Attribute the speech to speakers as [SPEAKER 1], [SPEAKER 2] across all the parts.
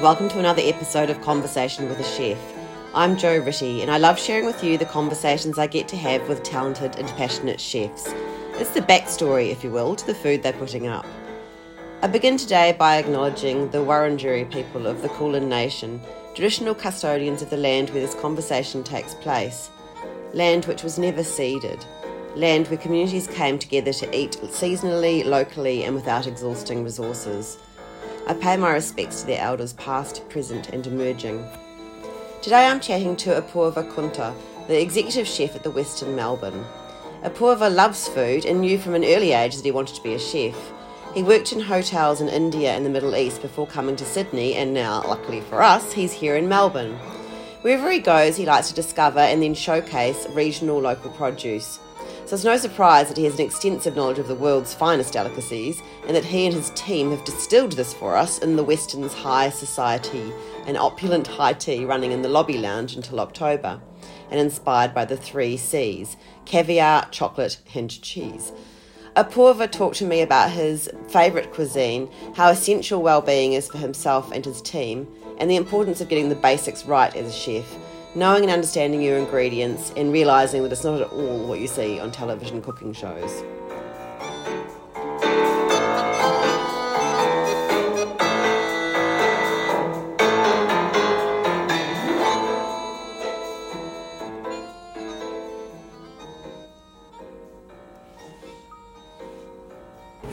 [SPEAKER 1] and welcome to another episode of Conversation with a Chef. I'm Jo Ritty, and I love sharing with you the conversations I get to have with talented and passionate chefs. It's the backstory, if you will, to the food they're putting up. I begin today by acknowledging the Wurundjeri people of the Kulin Nation, traditional custodians of the land where this conversation takes place. Land which was never ceded. Land where communities came together to eat seasonally, locally, and without exhausting resources. I pay my respects to their elders, past, present, and emerging. Today I'm chatting to Apoorva Kunta, the executive chef at the Westin Melbourne. Apoorva loves food and knew from an early age that he wanted to be a chef. He worked in hotels in India and the Middle East before coming to Sydney, and now, luckily for us, he's here in Melbourne. Wherever he goes, he likes to discover and then showcase regional local produce. So it's no surprise that he has an extensive knowledge of the world's finest delicacies and that he and his team have distilled this for us in the Westin's High Society, an opulent high tea running in the lobby lounge until October, and inspired by the three C's caviar, chocolate, and cheese. Apoorva talked to me about his favourite cuisine, how essential well-being is for himself and his team, and the importance of getting the basics right as a chef knowing and understanding your ingredients and realizing that it's not at all what you see on television cooking shows.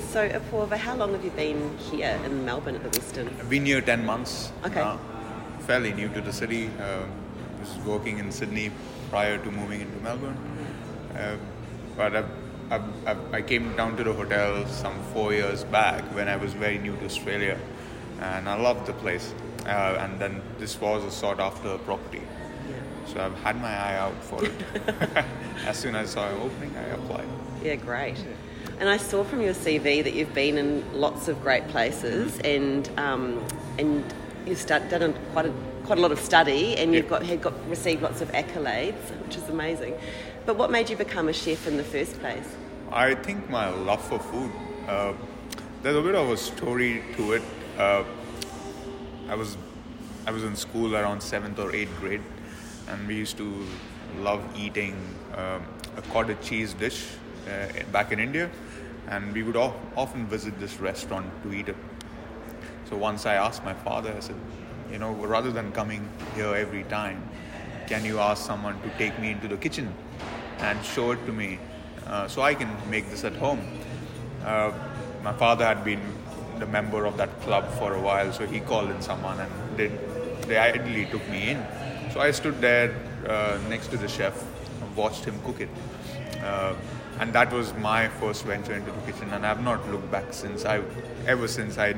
[SPEAKER 1] So, Apoorva, how long have you been here in Melbourne at the Westin?
[SPEAKER 2] I've been here 10 months.
[SPEAKER 1] Okay. Uh,
[SPEAKER 2] fairly new to the city. Uh, was working in Sydney prior to moving into Melbourne. Uh, but I've, I've, I've, i came down to the hotel some four years back when I was very new to Australia, and I loved the place. Uh, and then this was a sought after property. So I've had my eye out for it. as soon as I saw it opening, I applied.
[SPEAKER 1] Yeah, great. And I saw from your CV that you've been in lots of great places, and um, and you've done quite a quite a lot of study and you've got had got received lots of accolades, which is amazing. But what made you become a chef in the first place?
[SPEAKER 2] I think my love for food. Uh, there's a bit of a story to it. Uh, I was I was in school around seventh or eighth grade, and we used to love eating um, a cottage cheese dish uh, back in India, and we would often visit this restaurant to eat it. So once I asked my father, I said, you know rather than coming here every time can you ask someone to take me into the kitchen and show it to me uh, so i can make this at home? Uh, my father had been the member of that club for a while so he called in someone and did they ideally took me in. So i stood there uh, next to the chef watched him cook it. Uh, and that was my first venture into the kitchen and i've not looked back since i ever since i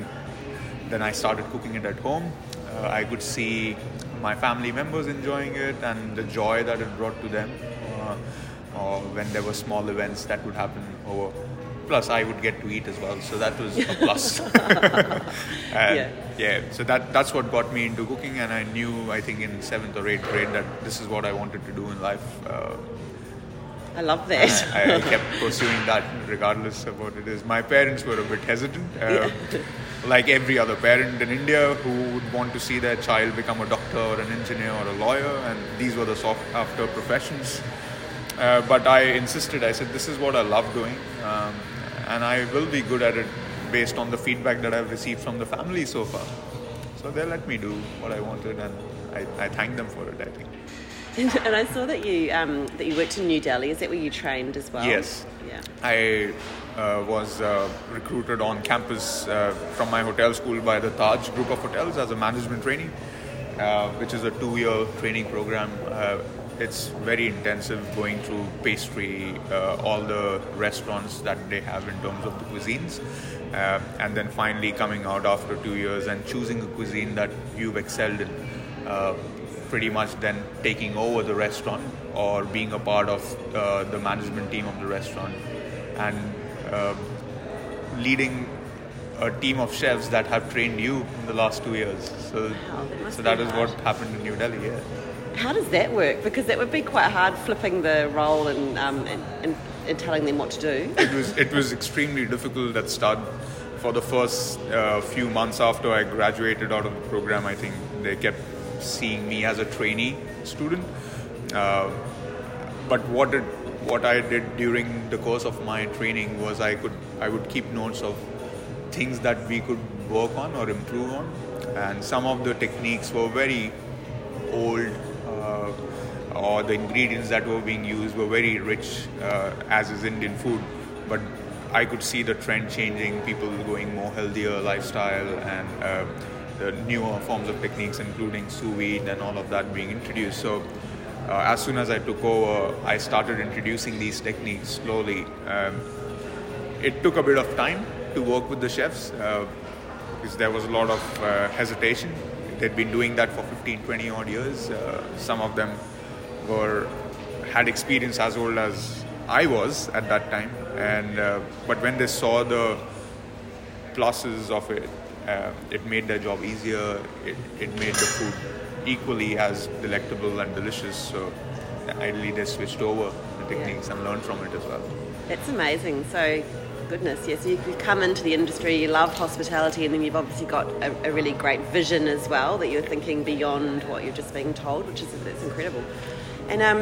[SPEAKER 2] then i started cooking it at home uh, I could see my family members enjoying it and the joy that it brought to them. Uh, or when there were small events that would happen over. Plus, I would get to eat as well, so that was a plus. yeah. yeah, so that that's what got me into cooking, and I knew I think in seventh or eighth grade that this is what I wanted to do in life. Uh,
[SPEAKER 1] I love that.
[SPEAKER 2] I, I, kept pursuing that regardless of what it is. My parents were a bit hesitant. Uh, yeah like every other parent in India who would want to see their child become a doctor or an engineer or a lawyer, and these were the sought after professions. Uh, but I insisted, I said, this is what I love doing, um, and I will be good at it based on the feedback that I've received from the family so far. So they let me do what I wanted, and I, I thank them for it, I think.
[SPEAKER 1] and I saw that you um, that you worked in New Delhi. Is that where you trained as well?
[SPEAKER 2] Yes. Yeah. I uh, was uh, recruited on campus uh, from my hotel school by the Taj group of hotels as a management trainee, uh, which is a two-year training program. Uh, it's very intensive, going through pastry, uh, all the restaurants that they have in terms of the cuisines, and then finally coming out after two years and choosing a cuisine that you've excelled in pretty much then taking over the restaurant or being a part of the management team of the restaurant and uh, leading a team of chefs that have trained you in the last two years. So, wow, so that is what happened in New Delhi. Yeah.
[SPEAKER 1] How does that work? Because that would be quite hard flipping the role and, um, and, and, and telling them what to do.
[SPEAKER 2] it was it was extremely difficult at start for the first uh, few months after I graduated out of the program, I think they kept seeing me as a trainee student. Uh, but what it, what I did during the course of my training was I could I would keep notes of things that we could work on or improve on, and some of the techniques were very old. Uh, or the ingredients that were being used were very rich, uh, as is Indian food. But I could see the trend changing, people going more healthier lifestyle, and uh, the newer forms of techniques, including sous vide and all of that, being introduced. So. Uh, as soon as I took over, I started introducing these techniques slowly. Um, it took a bit of time to work with the chefs uh, because there was a lot of uh, hesitation. They'd been doing that for 15, 20 odd years. Uh, some of them were had experience as old as I was at that time, and uh, but when they saw the pluses of it, uh, it made their job easier. It, it made the food equally as delectable and delicious. So ideally, they switched over the techniques yeah. and learned from it as well.
[SPEAKER 1] That's amazing. So goodness, yes, you, have come into the industry, you love hospitality, and then you've obviously got a, a, really great vision as well that you're thinking beyond what you're just being told, which is that's incredible. And um,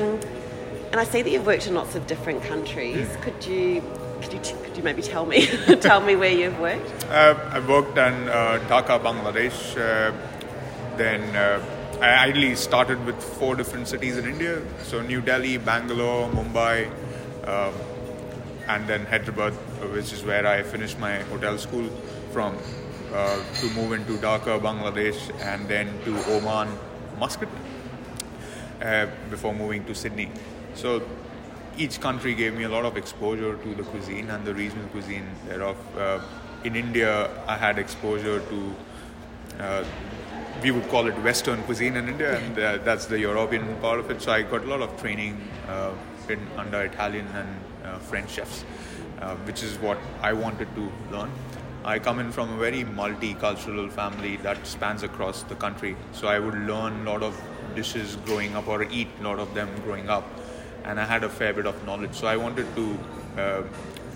[SPEAKER 1] and I see that you've worked in lots of different countries. Could you could you, could you maybe tell me tell me where you've worked?
[SPEAKER 2] Uh, I've worked in uh, Dhaka, Bangladesh. Uh, then uh, I ideally started with four different cities in India. So New Delhi, Bangalore, Mumbai, um, and then Hyderabad, which is where I finished my hotel school from. Uh, to move into Dhaka, Bangladesh, and then to Oman, Muscat uh, before moving to Sydney. So each country gave me a lot of exposure to the cuisine and the regional cuisine thereof. Uh, in India, I had exposure to, we would call it Western cuisine in India, and uh, that's the European part of it. So I got a lot of training uh, in, under Italian and uh, French chefs, uh, which is what I wanted to learn. I come in from a very multicultural family that spans across the country, so I would learn a lot of dishes growing up or eat a lot of them growing up and I had a fair bit of knowledge so I wanted to uh,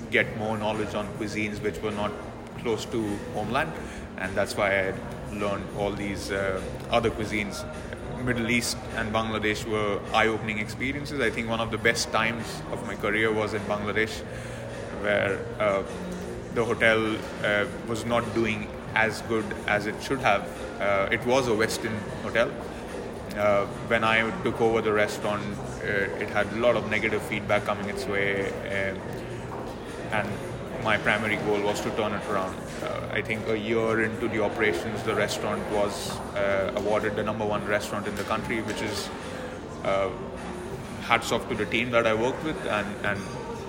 [SPEAKER 2] get more knowledge on cuisines which were not close to homeland and that's why I learned all these uh, other cuisines. Middle East and Bangladesh were eye-opening experiences. I think one of the best times of my career was in Bangladesh where uh, the hotel uh, was not doing as good as it should have. Uh, it was a Western hotel, uh, when I took over the restaurant, uh, it had a lot of negative feedback coming its way, and my primary goal was to turn it around. Uh, I think a year into the operations, the restaurant was uh, awarded the number one restaurant in the country, which is uh, hats off to the team that I worked with, and, and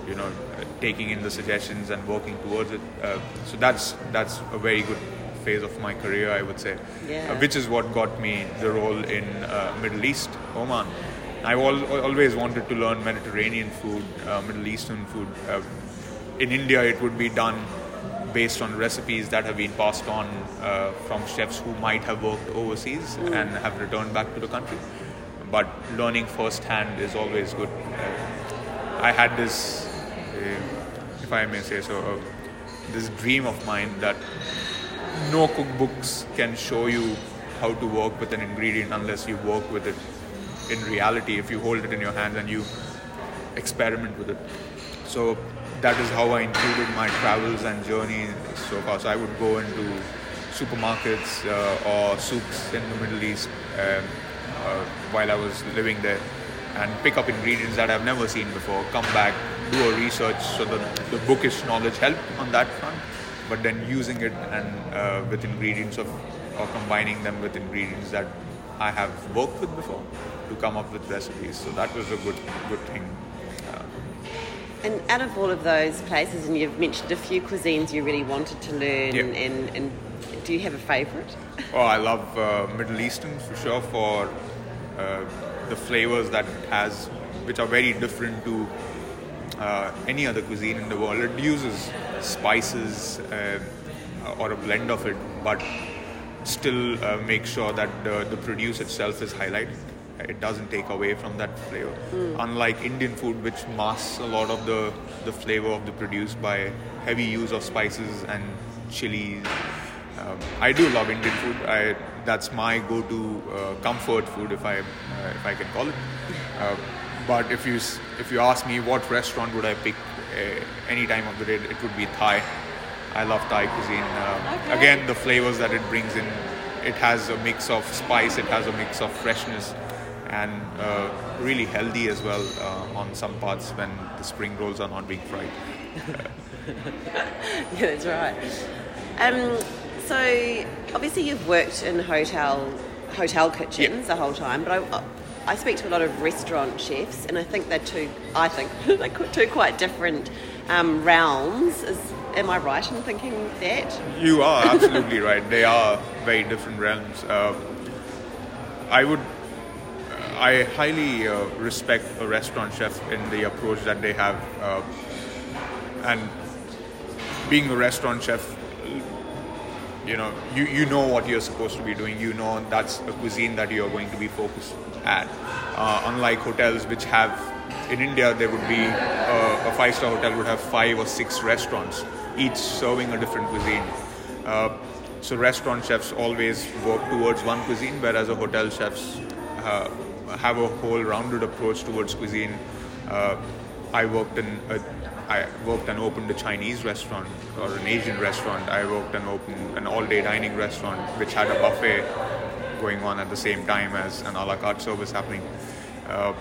[SPEAKER 2] you know, taking in the suggestions and working towards it. so that's that's a very good phase of my career, I would say,
[SPEAKER 1] yeah.
[SPEAKER 2] uh, which is what got me the role in uh, Middle East, Oman. I've always wanted to learn Mediterranean food, uh, Middle Eastern food. Uh, in India, it would be done based on recipes that have been passed on uh, from chefs who might have worked overseas mm. and have returned back to the country. But learning firsthand is always good. Uh, I had this, if I may say so, this dream of mine that no cookbooks can show you how to work with an ingredient unless you work with it in reality if you hold it in your hands and you experiment with it so that is how i included my travels and journey so far so i would go into supermarkets uh, or souks in the middle east um, uh, while i was living there and pick up ingredients that i've never seen before come back do a research so that the bookish knowledge helped on that front but then using it and uh, with ingredients of or combining them with ingredients that I have worked with before to come up with recipes. So that was a good good thing. Uh,
[SPEAKER 1] and out of all of those places, and you've mentioned a few cuisines you really wanted to learn,
[SPEAKER 2] yeah.
[SPEAKER 1] and, and, do you have a favourite?
[SPEAKER 2] Oh, I love uh, Middle Eastern for sure for uh, the flavors that it has, which are very different to uh, any other cuisine in the world. It uses spices uh, or a blend of it, but still uh, make sure that the, the produce itself is highlighted. It doesn't take away from that flavor. Mm. Unlike Indian food, which masks a lot of the, the flavor of the produce by heavy use of spices and chilies. Um, I do love Indian food. I that's my go-to uh, comfort food, if I uh, if I can call it. Uh, but if you if you ask me what restaurant would I pick uh, any time of the day, it would be Thai. I love Thai cuisine. Uh,
[SPEAKER 1] Okay.
[SPEAKER 2] Again, the flavors that it brings in, it has a mix of spice, it has a mix of freshness, and uh, really healthy as well uh, on some parts when the spring rolls are not being fried.
[SPEAKER 1] Yeah, that's right. Um, so obviously you've worked in hotel hotel kitchens the whole time, but I, I speak to a lot of restaurant chefs, and I think they're two. I think they're two quite different um, realms. Is, am I right in thinking that?
[SPEAKER 2] You are absolutely right. They are very different realms. Uh, I would, I highly uh, respect a restaurant chef in the approach that they have, uh, and being a restaurant chef, you know, you, you know what you're supposed to be doing. You know that's a cuisine that you're going to be focused at. Uh, unlike hotels, which have in India, there would be uh, a five star hotel would have five or six restaurants, each serving a different cuisine. Uh, so restaurant chefs always work towards one cuisine, whereas a hotel chefs uh, have a whole rounded approach towards cuisine. Uh, I worked in a, I worked and opened a Chinese restaurant or an Asian restaurant. I worked and opened an all-day dining restaurant which had a buffet going on at the same time as an a la carte service happening. Uh,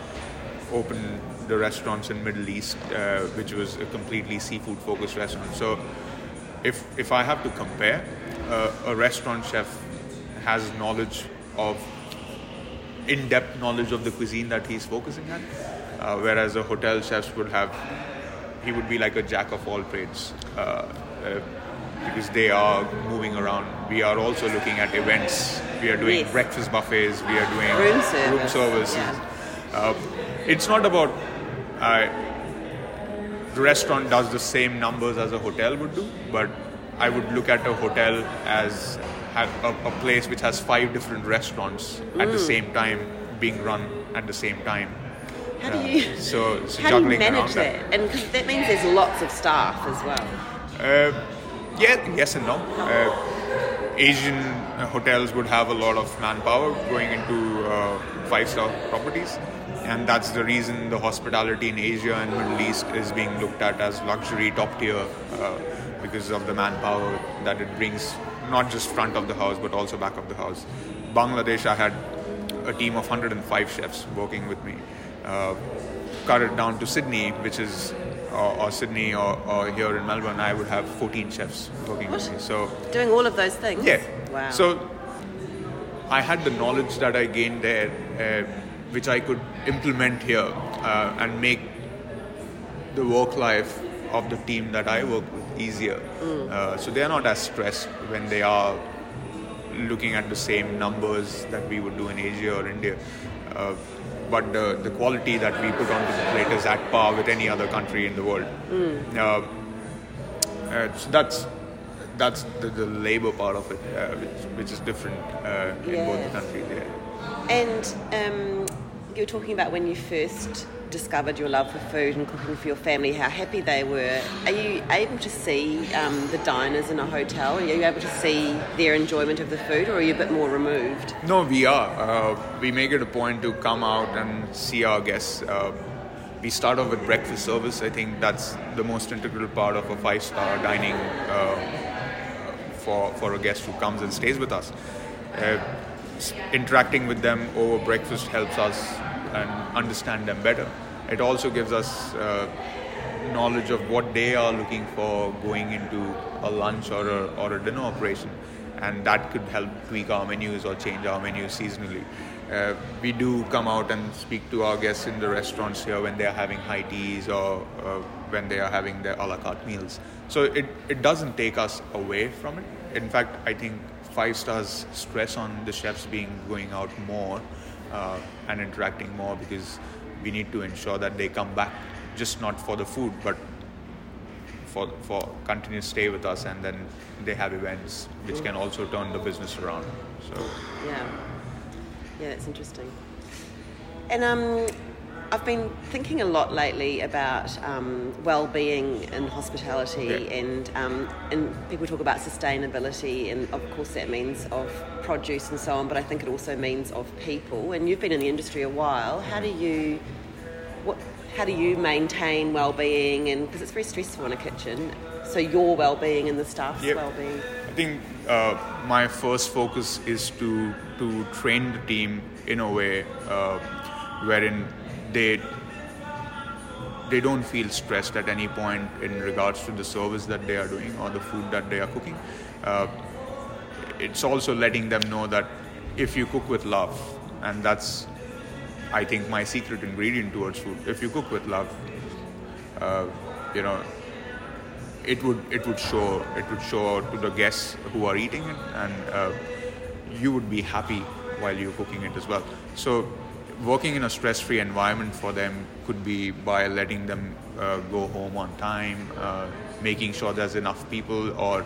[SPEAKER 2] opened the restaurants in Middle East, uh, which was a completely seafood-focused restaurant. So, if if I have to compare, uh, a restaurant chef has knowledge of in-depth knowledge of the cuisine that he's focusing on, uh, whereas a hotel chef would have he would be like a jack of all trades uh, uh, because they are moving around. We are also looking at events. We are doing
[SPEAKER 1] Yes.
[SPEAKER 2] breakfast buffets. We are doing
[SPEAKER 1] Room
[SPEAKER 2] room
[SPEAKER 1] service,
[SPEAKER 2] services.
[SPEAKER 1] yeah.
[SPEAKER 2] Uh, it's not about the restaurant does the same numbers as a hotel would do, but I would look at a hotel as have a, a place which has five different restaurants at
[SPEAKER 1] Mm.
[SPEAKER 2] the same time being run at the same time.
[SPEAKER 1] How do
[SPEAKER 2] Uh,
[SPEAKER 1] you
[SPEAKER 2] so, so
[SPEAKER 1] how do you manage that? And 'cause that means there's lots of staff as well.
[SPEAKER 2] Uh, yeah, yes and no. Uh, Asian hotels would have a lot of manpower going into uh, five-star properties, and that's the reason the hospitality in Asia and Middle East is being looked at as luxury, top tier, uh, because of the manpower that it brings, not just front of the house but also back of the house. Bangladesh, I had a team of 105 chefs working with me. Uh, cut it down to Sydney, which is or, or Sydney or, or here in Melbourne, I would have 14 chefs working with me. So
[SPEAKER 1] Doing all of those things.
[SPEAKER 2] yeah.
[SPEAKER 1] Wow.
[SPEAKER 2] So I had the knowledge that I gained there, uh, which I could implement here uh, and make the work life of the team that I work with easier. Uh, so they are not as stressed when they are looking at the same numbers that we would do in Asia or India. Uh, but the, the quality that we put onto the plate is at par with any other country in the world. Uh, uh, so that's that's the, the labor part of it, uh, which, which is different uh, in both the countries. Yeah.
[SPEAKER 1] And um, you were talking about when you first discovered your love for food and cooking for your family, how happy they were. Are you able to see um, the diners in a hotel? Are you able to see their enjoyment of the food, or are you a bit more removed?
[SPEAKER 2] No, we are. Uh, we make it a point to come out and see our guests. Uh, we start off with breakfast service. I think that's the most integral part of a five-star dining uh, for for a guest who comes and stays with us. Uh, interacting with them over breakfast helps us and understand them better. It also gives us uh, knowledge of what they are looking for going into a lunch or a, or a dinner operation, and that could help tweak our menus or change our menus seasonally. Uh, we do come out and speak to our guests in the restaurants here when they are having high teas or uh, when they are having their a la carte meals. So it, it doesn't take us away from it. In fact, I think five stars stress on the chefs being going out more uh, and interacting more because we need to ensure that they come back just not for the food but for for continuous stay with us and then they have events which can also turn the business around so
[SPEAKER 1] Yeah, yeah, that's interesting. And um, I've been thinking a lot lately about um, well-being in hospitality,
[SPEAKER 2] Yeah.
[SPEAKER 1] and um, and people talk about sustainability, and of course that means of produce and so on. But I think it also means of people. And you've been in the industry a while. How do you what? How do you maintain well-being? And because it's very stressful in a kitchen, so your well-being and the staff's
[SPEAKER 2] Yep.
[SPEAKER 1] well-being.
[SPEAKER 2] I think uh, my first focus is to to train the team in a way uh, wherein they they don't feel stressed at any point in regards to the service that they are doing or the food that they are cooking. Uh, it's also letting them know that if you cook with love, and that's I think my secret ingredient towards food. If you cook with love, uh, you know, it would it would show it would show to the guests who are eating it, and uh, you would be happy while you're cooking it as well. So, working in a stress-free environment for them could be by letting them uh, go home on time, uh, making sure there's enough people, or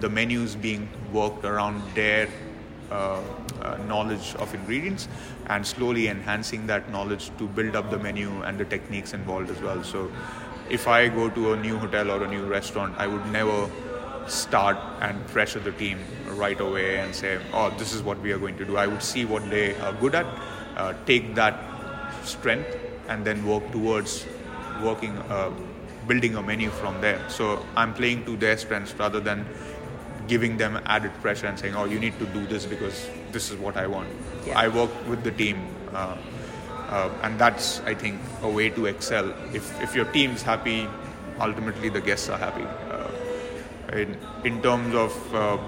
[SPEAKER 2] the menus being worked around their uh, uh, knowledge of ingredients and slowly enhancing that knowledge to build up the menu and the techniques involved as well. So, if I go to a new hotel or a new restaurant, I would never start and pressure the team right away and say, oh, this is what we are going to do. I would see what they are good at, uh, take that strength, and then work towards working, uh, building a menu from there. So I'm playing to their strengths rather than giving them added pressure and saying, "Oh, you need to do this because this is what I want."
[SPEAKER 1] Yeah.
[SPEAKER 2] I work with the team, uh, uh, and that's I think a way to excel. If if your team's happy, ultimately the guests are happy. Uh, in in terms of uh,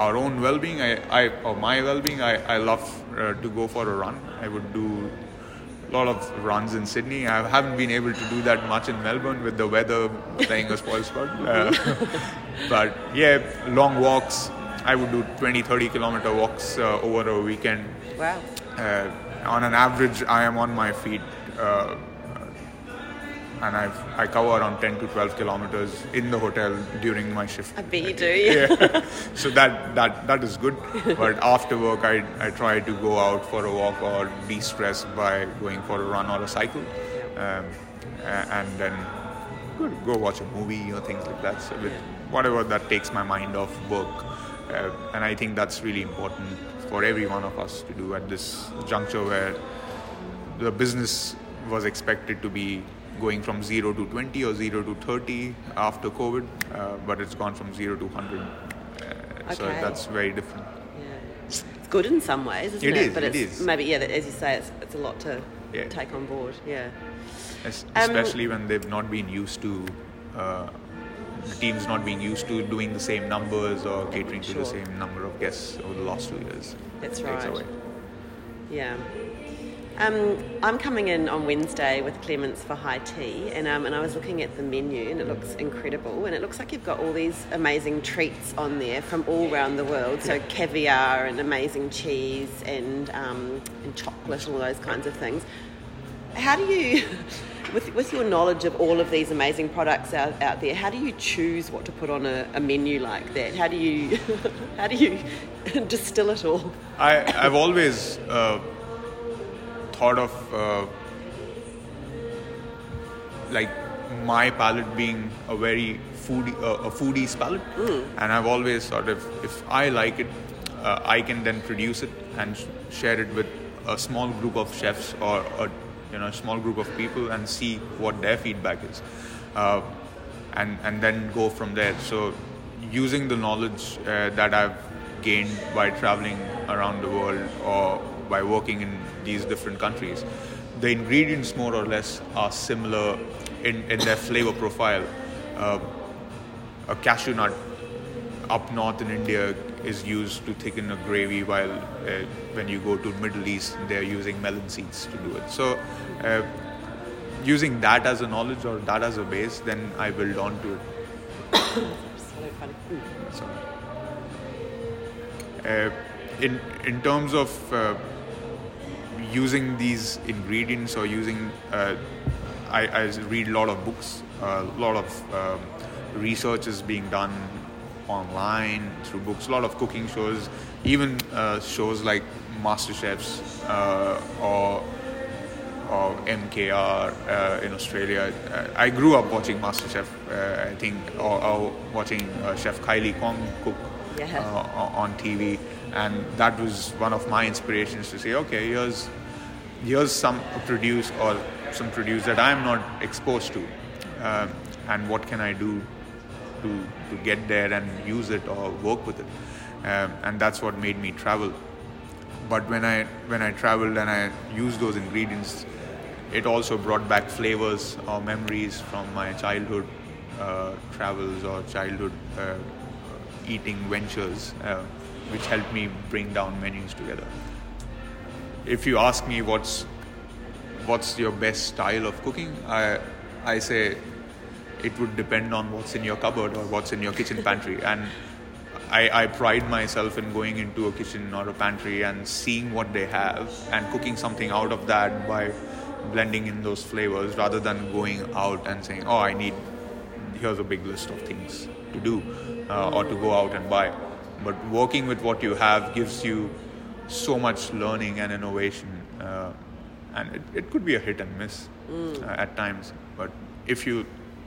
[SPEAKER 2] our own well-being, I, I or my well-being, I I love uh, to go for a run. I would do a lot of runs in Sydney. I haven't been able to do that much in Melbourne with the weather playing a spoil sport. Uh, but yeah, long walks. I would do 20, 30 kilometer walks uh, over a weekend.
[SPEAKER 1] Wow.
[SPEAKER 2] Uh, on an average, I am on my feet, uh, and I've, I cover around 10 to 12 kilometers in the hotel during my shift.
[SPEAKER 1] I bet you do. Yeah.
[SPEAKER 2] Yeah. so that, that that is good. But after work, I, I try to go out for a walk or de-stress by going for a run or a cycle, um, and then go, go watch a movie or things like that. So with whatever that takes my mind off work, uh, and I think that's really important for every one of us to do at this juncture where the business was expected to be going from 0 to 20 or 0 to 30 after COVID, uh, but it's gone from 0 to 100. Uh, So that's very different.
[SPEAKER 1] Yeah. It's good in some ways, isn't
[SPEAKER 2] It
[SPEAKER 1] it?
[SPEAKER 2] is,
[SPEAKER 1] But
[SPEAKER 2] it
[SPEAKER 1] it's
[SPEAKER 2] is.
[SPEAKER 1] maybe yeah, as you say, it's, it's a lot to
[SPEAKER 2] Yeah.
[SPEAKER 1] take on board. Yeah.
[SPEAKER 2] Es-
[SPEAKER 1] Um,
[SPEAKER 2] Especially when they've not been used to, uh, the team's not being used to doing the same numbers or catering to the same number of guests over the last two years.
[SPEAKER 1] That's right. Yeah. Um, I'm coming in on Wednesday with Clements for high tea, and um, and I was looking at the menu, and it looks incredible, and it looks like you've got all these amazing treats on there from all around the world. So caviar and amazing cheese and um, and chocolate, and all those kinds of things. How do you, with with your knowledge of all of these amazing products out, out there, how do you choose what to put on a, a menu like that? How do you how do you distill it all?
[SPEAKER 2] I, I've always uh, thought of uh, like my palate being a very foodie, uh, a foodie's palate, and I've always thought if if I like it, uh, I can then produce it and sh- share it with a small group of chefs or a you know a small group of people and see what their feedback is, uh, and and then go from there. So using the knowledge uh, that I've gained by traveling around the world or by working in these different countries, the ingredients more or less are similar in, in their flavor profile. Uh, a cashew nut up north in India is used to thicken a gravy, while uh, when you go to Middle East, they're using melon seeds to do it. So, uh, using that as a knowledge or that as a base, then I build it.
[SPEAKER 1] Funny. Mm.
[SPEAKER 2] So, uh, in in terms of uh, using these ingredients or using, uh, I, I read a lot of books. A lot of um, research is being done online through books. A lot of cooking shows, even uh, shows like Master Chefs uh, or or MKR uh, in Australia. Uh, I grew up watching MasterChef, uh, I think, or, or watching uh, Chef Kylie Kwong cook
[SPEAKER 1] Yeah.
[SPEAKER 2] uh, on TV, and that was one of my inspirations to say, okay, here's here's some produce or some produce that I'm not exposed to, um, and what can I do to to get there and use it or work with it, um, and that's what made me travel. But when I when I traveled and I used those ingredients, it also brought back flavors or memories from my childhood uh, travels or childhood uh, eating ventures, uh, which helped me bring down menus together. If you ask me what's what's your best style of cooking, I I say it would depend on what's in your cupboard or what's in your kitchen pantry. And I, I pride myself in going into a kitchen or a pantry and seeing what they have and cooking something out of that by blending in those flavors rather than going out and saying oh i need here's a big list of things to do uh, or to go out and buy. But working with what you have gives you so much learning and innovation uh, and it, it could be a hit and miss uh, at times but if you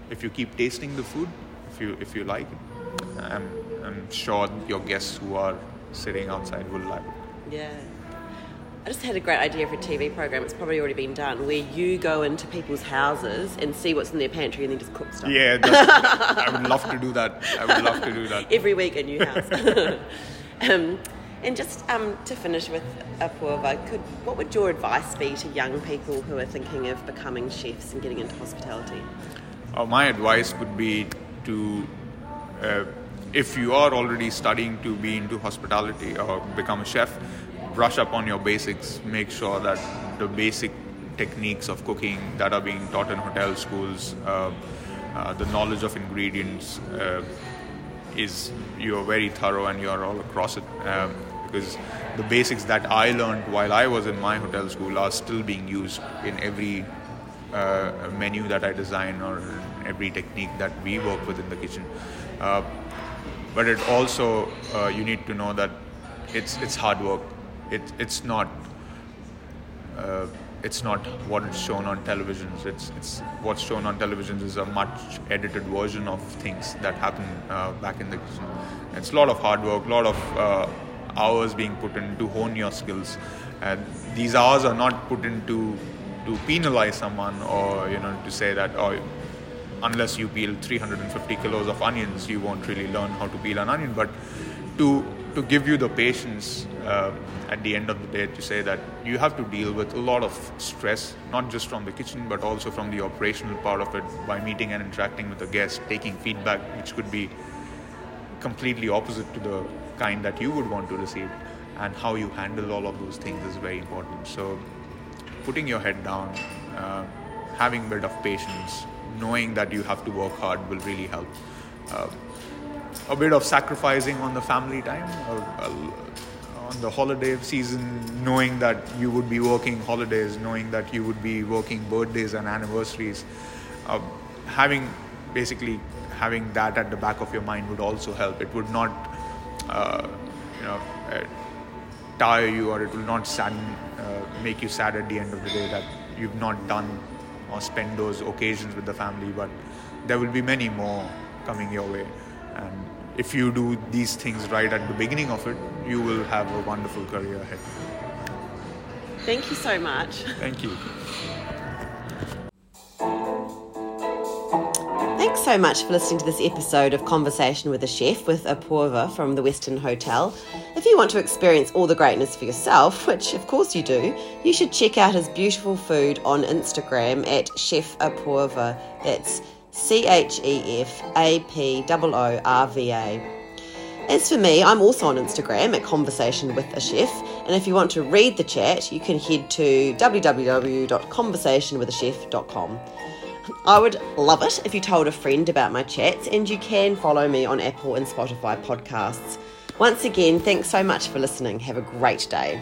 [SPEAKER 2] if you keep tasting the food if you if you like it i'm i'm sure your guests who are sitting outside will like it
[SPEAKER 1] Yeah. I just had a great idea for a TV program. It's probably already been done, where you go into people's houses and see what's in their pantry and then just cook stuff.
[SPEAKER 2] yeah i would love to do that i would love to do that
[SPEAKER 1] Every week a new house. um, and just um, to finish with Apoorva, could what would your advice be to young people who are thinking of becoming chefs and getting into hospitality?
[SPEAKER 2] Uh, my advice would be to, uh, if you are already studying to be into hospitality or become a chef, brush up on your basics. Make sure that the basic techniques of cooking that are being taught in hotel schools, uh, uh, the knowledge of ingredients, uh, is you're very thorough and you're all across it. Um, because the basics that I learned while I was in my hotel school are still being used in every uh, menu that I design or every technique that we work with in the kitchen. Uh, but it also uh, you need to know that it's it's hard work. It it's not uh, it's not what is shown on televisions. It's it's what's shown on televisions is a much edited version of things that happen uh, back in the kitchen. It's a lot of hard work, a lot of uh, hours being put in to hone your skills, these hours are not put into to penalize someone or you know to say that oh unless you peel 350 kilos of onions you won't really learn how to peel an onion. But to to give you the patience uh, at the end of the day to say that you have to deal with a lot of stress not just from the kitchen but also from the operational part of it by meeting and interacting with the guest taking feedback which could be completely opposite to the kind that you would want to receive. And how you handle all of those things is very important. So putting your head down uh, having a bit of patience knowing that you have to work hard will really help. Uh, a bit of sacrificing on the family time or, uh, on the holiday season knowing that you would be working holidays knowing that you would be working birthdays and anniversaries uh, having basically having that at the back of your mind would also help. It would not uh, you know uh, tire you or it will not sadden uh, make you sad at the end of the day that you've not done or spent those occasions with the family but there will be many more coming your way. And if you do these things right at the beginning of it you will have a wonderful career ahead.
[SPEAKER 1] Thank you so much.
[SPEAKER 2] thank you
[SPEAKER 1] so much for listening to this episode of Conversation with a Chef with Apoorva from the Westin Hotel. If you want to experience all the greatness for yourself, which of course you do, you should check out his beautiful food on Instagram at Chef Apoorva. That's C H E F A P O O R V A. As for me, I'm also on Instagram at Conversation with a Chef, and if you want to read the chat, you can head to www.conversationwithachef.com. I would love it if you told a friend about my chats, and you can follow me on Apple and Spotify podcasts. Once again, thanks so much for listening. Have a great day.